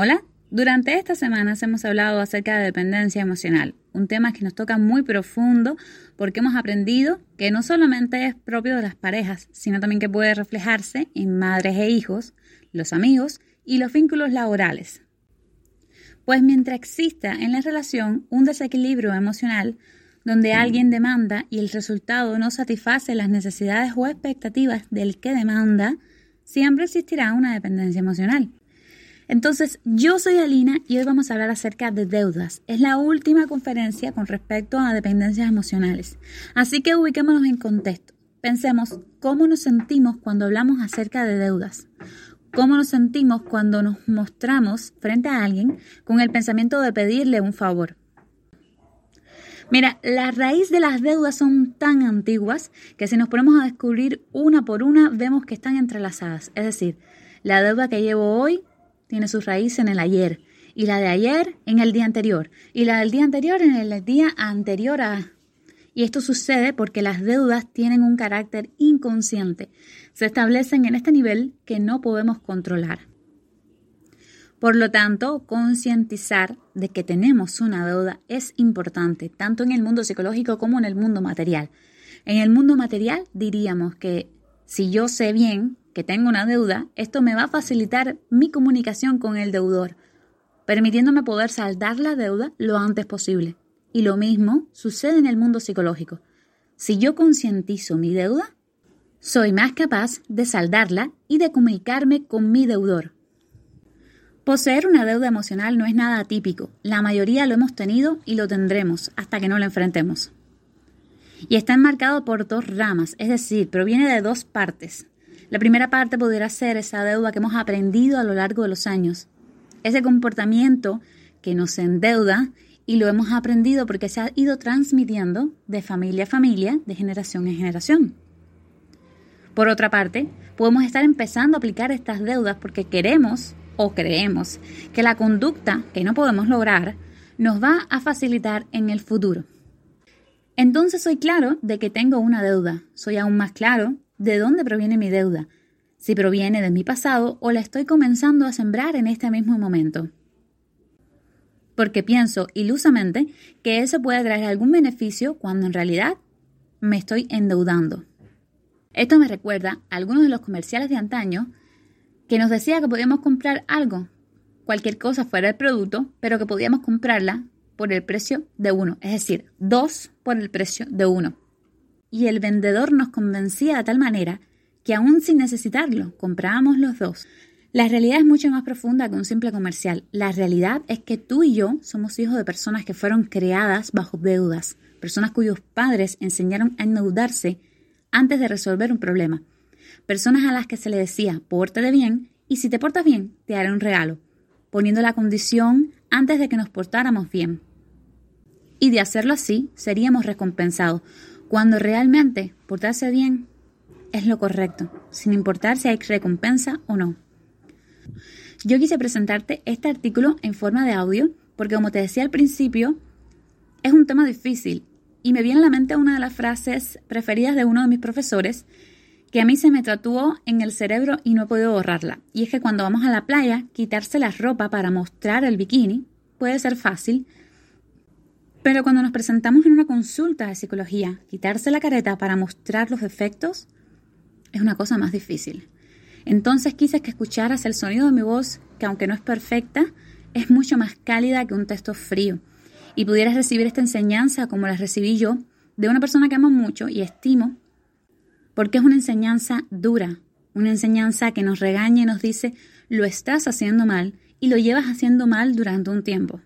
Hola, durante estas semanas hemos hablado acerca de dependencia emocional, un tema que nos toca muy profundo porque hemos aprendido que no solamente es propio de las parejas, sino también que puede reflejarse en madres e hijos, los amigos y los vínculos laborales. Pues mientras exista en la relación un desequilibrio emocional, donde alguien demanda y el resultado no satisface las necesidades o expectativas del que demanda, siempre existirá una dependencia emocional. Entonces, yo soy Alina y hoy vamos a hablar acerca de deudas. Es la última conferencia con respecto a dependencias emocionales. Así que ubiquémonos en contexto. Pensemos cómo nos sentimos cuando hablamos acerca de deudas. Cómo nos sentimos cuando nos mostramos frente a alguien con el pensamiento de pedirle un favor. Mira, la raíz de las deudas son tan antiguas que si nos ponemos a descubrir una por una vemos que están entrelazadas. Es decir, la deuda que llevo hoy tiene su raíz en el ayer, y la de ayer en el día anterior, y la del día anterior en el día anterior a... Y esto sucede porque las deudas tienen un carácter inconsciente, se establecen en este nivel que no podemos controlar. Por lo tanto, concientizar de que tenemos una deuda es importante, tanto en el mundo psicológico como en el mundo material. En el mundo material diríamos que si yo sé bien que tengo una deuda, esto me va a facilitar mi comunicación con el deudor, permitiéndome poder saldar la deuda lo antes posible. Y lo mismo sucede en el mundo psicológico. Si yo concientizo mi deuda, soy más capaz de saldarla y de comunicarme con mi deudor. Poseer una deuda emocional no es nada atípico. La mayoría lo hemos tenido y lo tendremos hasta que no lo enfrentemos. Y está enmarcado por dos ramas, es decir, proviene de dos partes. La primera parte podría ser esa deuda que hemos aprendido a lo largo de los años. Ese comportamiento que nos endeuda y lo hemos aprendido porque se ha ido transmitiendo de familia a familia, de generación en generación. Por otra parte, podemos estar empezando a aplicar estas deudas porque queremos o creemos que la conducta que no podemos lograr nos va a facilitar en el futuro. Entonces soy claro de que tengo una deuda. Soy aún más claro de dónde proviene mi deuda, si proviene de mi pasado o la estoy comenzando a sembrar en este mismo momento. Porque pienso ilusamente que eso puede traer algún beneficio cuando en realidad me estoy endeudando. Esto me recuerda a algunos de los comerciales de antaño que nos decía que podíamos comprar algo, cualquier cosa fuera el producto, pero que podíamos comprarla por el precio de uno, es decir, dos por el precio de uno y el vendedor nos convencía de tal manera que aún sin necesitarlo, comprábamos los dos. La realidad es mucho más profunda que un simple comercial. La realidad es que tú y yo somos hijos de personas que fueron creadas bajo deudas, personas cuyos padres enseñaron a endeudarse antes de resolver un problema, personas a las que se le decía, pórtate bien y si te portas bien, te haré un regalo, poniendo la condición antes de que nos portáramos bien. Y de hacerlo así, seríamos recompensados, cuando realmente portarse bien es lo correcto, sin importar si hay recompensa o no. Yo quise presentarte este artículo en forma de audio porque como te decía al principio, es un tema difícil y me viene a la mente una de las frases preferidas de uno de mis profesores que a mí se me tatuó en el cerebro y no he podido borrarla. Y es que cuando vamos a la playa, quitarse la ropa para mostrar el bikini puede ser fácil, pero cuando nos presentamos en una consulta de psicología, quitarse la careta para mostrar los defectos es una cosa más difícil. Entonces quise que escucharas el sonido de mi voz, que aunque no es perfecta, es mucho más cálida que un texto frío, y pudieras recibir esta enseñanza como la recibí yo, de una persona que amo mucho y estimo, porque es una enseñanza dura, una enseñanza que nos regaña y nos dice, lo estás haciendo mal, y lo llevas haciendo mal durante un tiempo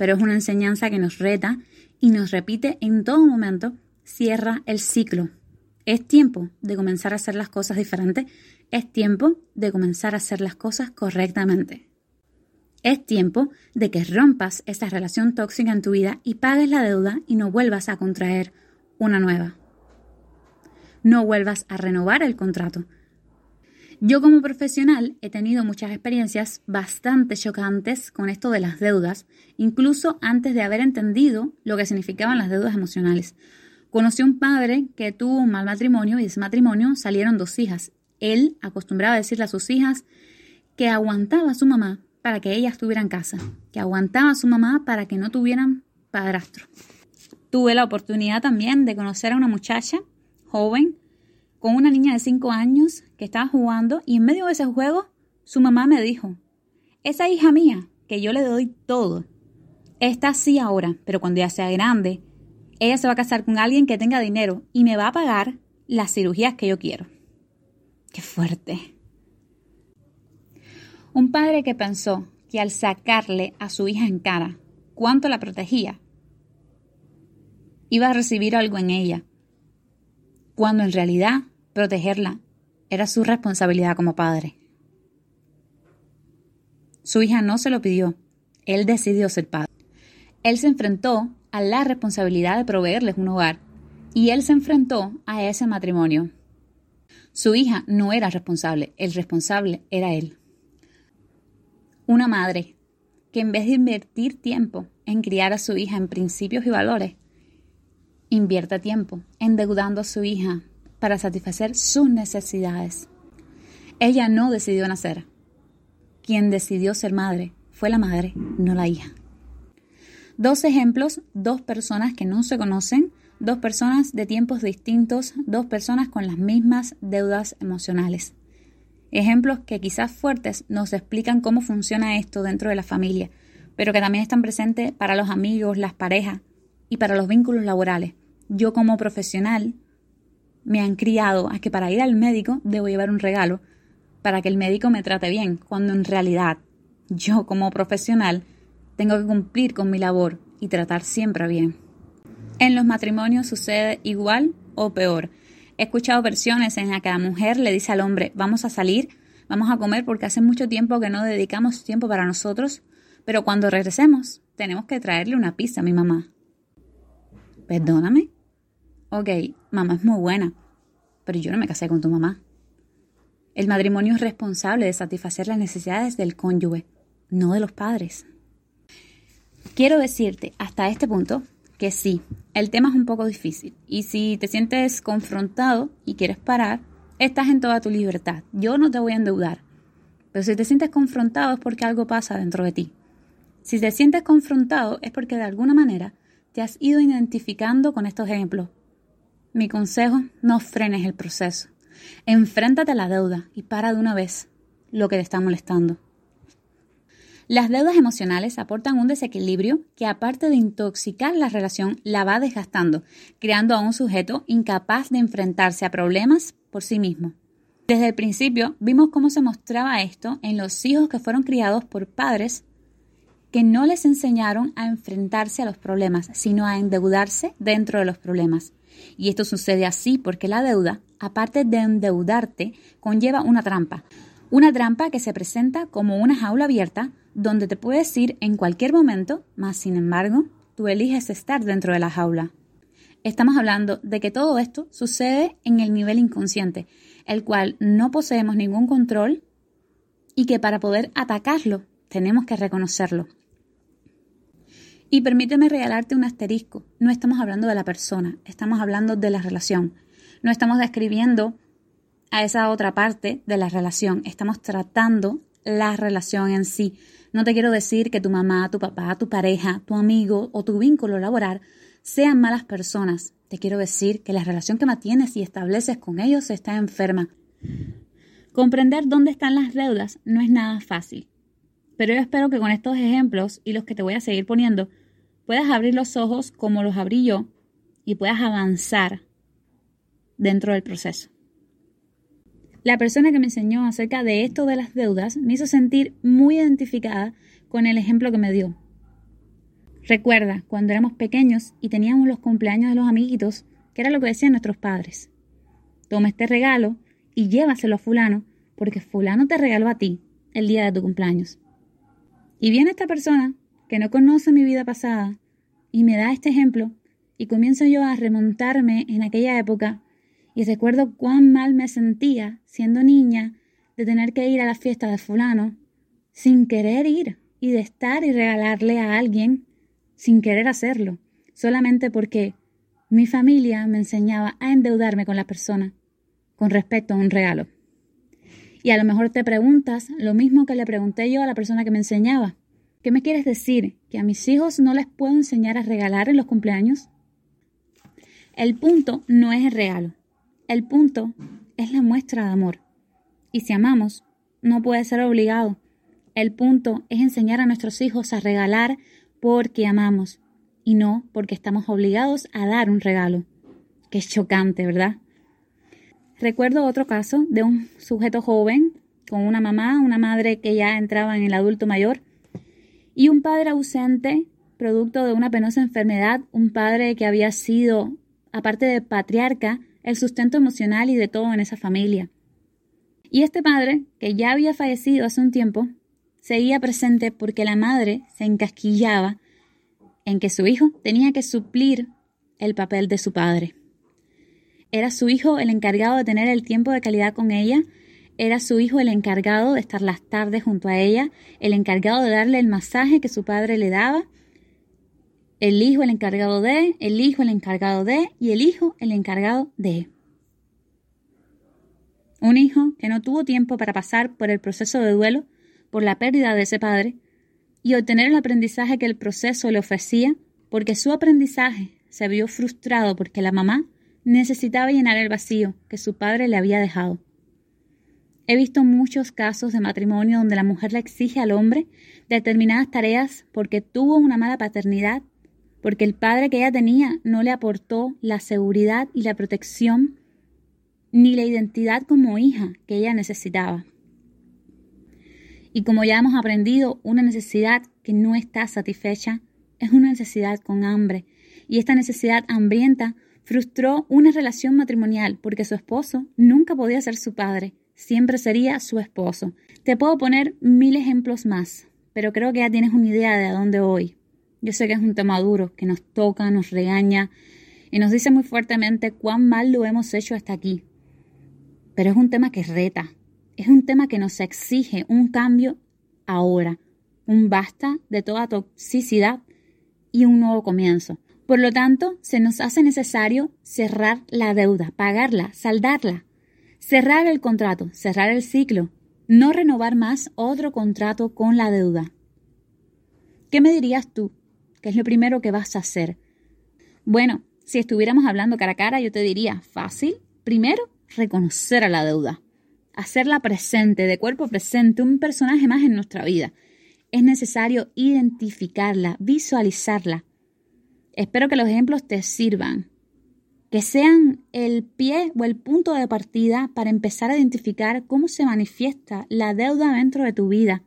pero es una enseñanza que nos reta y nos repite en todo momento, cierra el ciclo. Es tiempo de comenzar a hacer las cosas diferentes, es tiempo de comenzar a hacer las cosas correctamente. Es tiempo de que rompas esa relación tóxica en tu vida y pagues la deuda y no vuelvas a contraer una nueva. No vuelvas a renovar el contrato, yo como profesional he tenido muchas experiencias bastante chocantes con esto de las deudas, incluso antes de haber entendido lo que significaban las deudas emocionales. Conocí un padre que tuvo un mal matrimonio y de ese matrimonio salieron dos hijas. Él acostumbraba a decirle a sus hijas que aguantaba a su mamá para que ella estuviera en casa, que aguantaba a su mamá para que no tuvieran padrastro. Tuve la oportunidad también de conocer a una muchacha joven con una niña de 5 años que estaba jugando y en medio de ese juego su mamá me dijo, esa hija mía, que yo le doy todo, está así ahora, pero cuando ya sea grande, ella se va a casar con alguien que tenga dinero y me va a pagar las cirugías que yo quiero. Qué fuerte. Un padre que pensó que al sacarle a su hija en cara cuánto la protegía, iba a recibir algo en ella, cuando en realidad protegerla era su responsabilidad como padre. Su hija no se lo pidió, él decidió ser padre. Él se enfrentó a la responsabilidad de proveerles un hogar y él se enfrentó a ese matrimonio. Su hija no era responsable, el responsable era él. Una madre que en vez de invertir tiempo en criar a su hija en principios y valores, invierta tiempo endeudando a su hija para satisfacer sus necesidades. Ella no decidió nacer. Quien decidió ser madre fue la madre, no la hija. Dos ejemplos, dos personas que no se conocen, dos personas de tiempos distintos, dos personas con las mismas deudas emocionales. Ejemplos que quizás fuertes nos explican cómo funciona esto dentro de la familia, pero que también están presentes para los amigos, las parejas y para los vínculos laborales. Yo como profesional me han criado a que para ir al médico debo llevar un regalo para que el médico me trate bien, cuando en realidad yo como profesional tengo que cumplir con mi labor y tratar siempre bien. En los matrimonios sucede igual o peor. He escuchado versiones en las que la mujer le dice al hombre, vamos a salir, vamos a comer porque hace mucho tiempo que no dedicamos tiempo para nosotros, pero cuando regresemos tenemos que traerle una pizza a mi mamá. Perdóname. Ok, mamá es muy buena, pero yo no me casé con tu mamá. El matrimonio es responsable de satisfacer las necesidades del cónyuge, no de los padres. Quiero decirte hasta este punto que sí, el tema es un poco difícil y si te sientes confrontado y quieres parar, estás en toda tu libertad. Yo no te voy a endeudar, pero si te sientes confrontado es porque algo pasa dentro de ti. Si te sientes confrontado es porque de alguna manera te has ido identificando con estos ejemplos. Mi consejo, no frenes el proceso. Enfréntate a la deuda y para de una vez lo que te está molestando. Las deudas emocionales aportan un desequilibrio que aparte de intoxicar la relación, la va desgastando, creando a un sujeto incapaz de enfrentarse a problemas por sí mismo. Desde el principio vimos cómo se mostraba esto en los hijos que fueron criados por padres que no les enseñaron a enfrentarse a los problemas, sino a endeudarse dentro de los problemas. Y esto sucede así porque la deuda, aparte de endeudarte, conlleva una trampa. Una trampa que se presenta como una jaula abierta donde te puedes ir en cualquier momento, más sin embargo, tú eliges estar dentro de la jaula. Estamos hablando de que todo esto sucede en el nivel inconsciente, el cual no poseemos ningún control y que para poder atacarlo tenemos que reconocerlo. Y permíteme regalarte un asterisco. No estamos hablando de la persona, estamos hablando de la relación. No estamos describiendo a esa otra parte de la relación, estamos tratando la relación en sí. No te quiero decir que tu mamá, tu papá, tu pareja, tu amigo o tu vínculo laboral sean malas personas. Te quiero decir que la relación que mantienes y estableces con ellos está enferma. Comprender dónde están las deudas no es nada fácil. Pero yo espero que con estos ejemplos y los que te voy a seguir poniendo, puedas abrir los ojos como los abrí yo y puedas avanzar dentro del proceso. La persona que me enseñó acerca de esto de las deudas me hizo sentir muy identificada con el ejemplo que me dio. Recuerda cuando éramos pequeños y teníamos los cumpleaños de los amiguitos, que era lo que decían nuestros padres. Toma este regalo y llévaselo a fulano, porque fulano te regaló a ti el día de tu cumpleaños. Y viene esta persona que no conoce mi vida pasada y me da este ejemplo y comienzo yo a remontarme en aquella época y recuerdo cuán mal me sentía siendo niña de tener que ir a la fiesta de fulano sin querer ir y de estar y regalarle a alguien sin querer hacerlo, solamente porque mi familia me enseñaba a endeudarme con la persona con respecto a un regalo. Y a lo mejor te preguntas lo mismo que le pregunté yo a la persona que me enseñaba. ¿Qué me quieres decir? ¿Que a mis hijos no les puedo enseñar a regalar en los cumpleaños? El punto no es el regalo. El punto es la muestra de amor. Y si amamos, no puede ser obligado. El punto es enseñar a nuestros hijos a regalar porque amamos y no porque estamos obligados a dar un regalo. Qué chocante, ¿verdad? Recuerdo otro caso de un sujeto joven con una mamá, una madre que ya entraba en el adulto mayor y un padre ausente, producto de una penosa enfermedad, un padre que había sido, aparte de patriarca, el sustento emocional y de todo en esa familia. Y este padre, que ya había fallecido hace un tiempo, seguía presente porque la madre se encasquillaba en que su hijo tenía que suplir el papel de su padre. Era su hijo el encargado de tener el tiempo de calidad con ella, era su hijo el encargado de estar las tardes junto a ella, el encargado de darle el masaje que su padre le daba, el hijo el encargado de, el hijo el encargado de y el hijo el encargado de. Un hijo que no tuvo tiempo para pasar por el proceso de duelo por la pérdida de ese padre y obtener el aprendizaje que el proceso le ofrecía porque su aprendizaje se vio frustrado porque la mamá necesitaba llenar el vacío que su padre le había dejado. He visto muchos casos de matrimonio donde la mujer le exige al hombre determinadas tareas porque tuvo una mala paternidad, porque el padre que ella tenía no le aportó la seguridad y la protección ni la identidad como hija que ella necesitaba. Y como ya hemos aprendido, una necesidad que no está satisfecha es una necesidad con hambre. Y esta necesidad hambrienta frustró una relación matrimonial porque su esposo nunca podía ser su padre, siempre sería su esposo. Te puedo poner mil ejemplos más, pero creo que ya tienes una idea de a dónde voy. Yo sé que es un tema duro, que nos toca, nos regaña y nos dice muy fuertemente cuán mal lo hemos hecho hasta aquí. Pero es un tema que reta, es un tema que nos exige un cambio ahora, un basta de toda toxicidad y un nuevo comienzo. Por lo tanto, se nos hace necesario cerrar la deuda, pagarla, saldarla, cerrar el contrato, cerrar el ciclo, no renovar más otro contrato con la deuda. ¿Qué me dirías tú? ¿Qué es lo primero que vas a hacer? Bueno, si estuviéramos hablando cara a cara, yo te diría, fácil, primero, reconocer a la deuda hacerla presente, de cuerpo presente, un personaje más en nuestra vida. Es necesario identificarla, visualizarla. Espero que los ejemplos te sirvan, que sean el pie o el punto de partida para empezar a identificar cómo se manifiesta la deuda dentro de tu vida,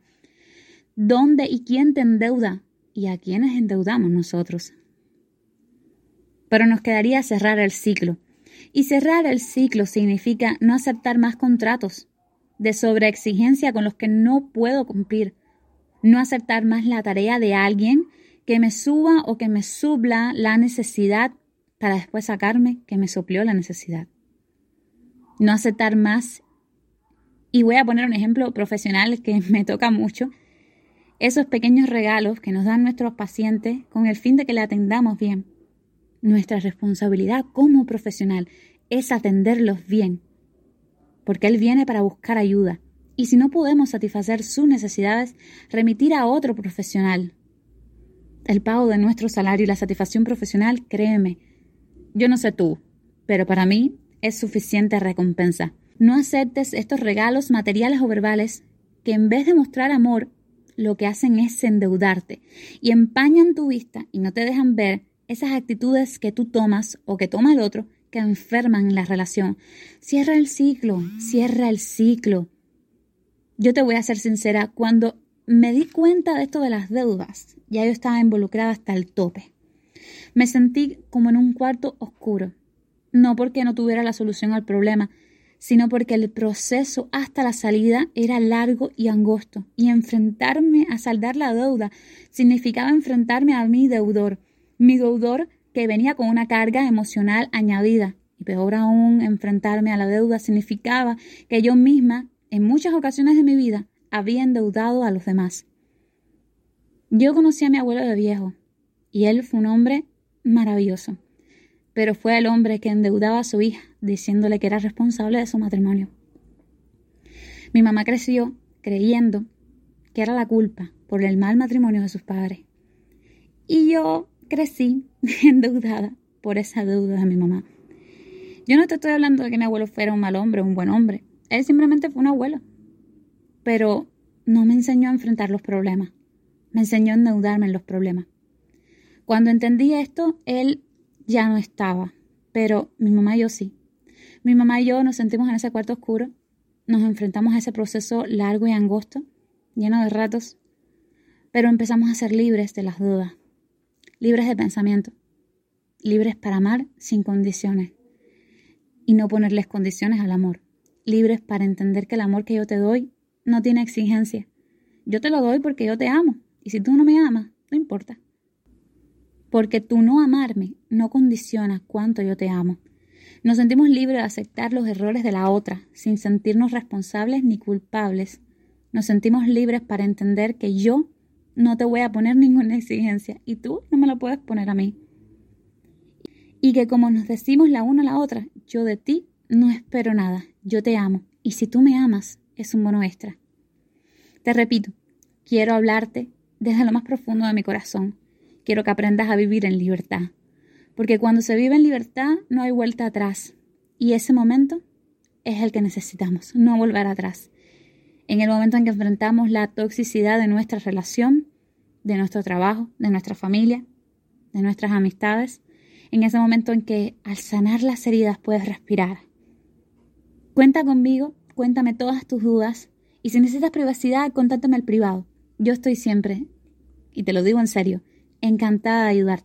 dónde y quién te endeuda y a quiénes endeudamos nosotros. Pero nos quedaría cerrar el ciclo, y cerrar el ciclo significa no aceptar más contratos de sobreexigencia con los que no puedo cumplir, no aceptar más la tarea de alguien que me suba o que me subla la necesidad para después sacarme que me suplió la necesidad. No aceptar más, y voy a poner un ejemplo profesional que me toca mucho, esos pequeños regalos que nos dan nuestros pacientes con el fin de que le atendamos bien nuestra responsabilidad como profesional es atenderlos bien, porque Él viene para buscar ayuda. Y si no podemos satisfacer sus necesidades, remitir a otro profesional. El pago de nuestro salario y la satisfacción profesional, créeme, yo no sé tú, pero para mí es suficiente recompensa. No aceptes estos regalos materiales o verbales que en vez de mostrar amor, lo que hacen es endeudarte y empañan tu vista y no te dejan ver esas actitudes que tú tomas o que toma el otro que enferman la relación. Cierra el ciclo, cierra el ciclo. Yo te voy a ser sincera, cuando me di cuenta de esto de las deudas, ya yo estaba involucrada hasta el tope. Me sentí como en un cuarto oscuro, no porque no tuviera la solución al problema, sino porque el proceso hasta la salida era largo y angosto, y enfrentarme a saldar la deuda significaba enfrentarme a mi deudor, mi deudor que venía con una carga emocional añadida. Y peor aún, enfrentarme a la deuda significaba que yo misma, en muchas ocasiones de mi vida, había endeudado a los demás. Yo conocí a mi abuelo de viejo, y él fue un hombre maravilloso, pero fue el hombre que endeudaba a su hija, diciéndole que era responsable de su matrimonio. Mi mamá creció creyendo que era la culpa por el mal matrimonio de sus padres. Y yo crecí endeudada por esa deuda de mi mamá. Yo no te estoy hablando de que mi abuelo fuera un mal hombre o un buen hombre. Él simplemente fue un abuelo. Pero no me enseñó a enfrentar los problemas. Me enseñó a endeudarme en los problemas. Cuando entendí esto, él ya no estaba. Pero mi mamá y yo sí. Mi mamá y yo nos sentimos en ese cuarto oscuro. Nos enfrentamos a ese proceso largo y angosto, lleno de ratos. Pero empezamos a ser libres de las dudas. Libres de pensamiento. Libres para amar sin condiciones. Y no ponerles condiciones al amor. Libres para entender que el amor que yo te doy no tiene exigencia. Yo te lo doy porque yo te amo. Y si tú no me amas, no importa. Porque tú no amarme no condiciona cuánto yo te amo. Nos sentimos libres de aceptar los errores de la otra, sin sentirnos responsables ni culpables. Nos sentimos libres para entender que yo no te voy a poner ninguna exigencia y tú no me la puedes poner a mí. Y que como nos decimos la una a la otra, yo de ti no espero nada, yo te amo, y si tú me amas, es un bono extra. Te repito, quiero hablarte desde lo más profundo de mi corazón. Quiero que aprendas a vivir en libertad. Porque cuando se vive en libertad no hay vuelta atrás. Y ese momento es el que necesitamos, no volver atrás. En el momento en que enfrentamos la toxicidad de nuestra relación, de nuestro trabajo, de nuestra familia, de nuestras amistades, en ese momento en que al sanar las heridas puedes respirar. Cuenta conmigo Cuéntame todas tus dudas y si necesitas privacidad, contáctame al privado. Yo estoy siempre, y te lo digo en serio, encantada de ayudarte.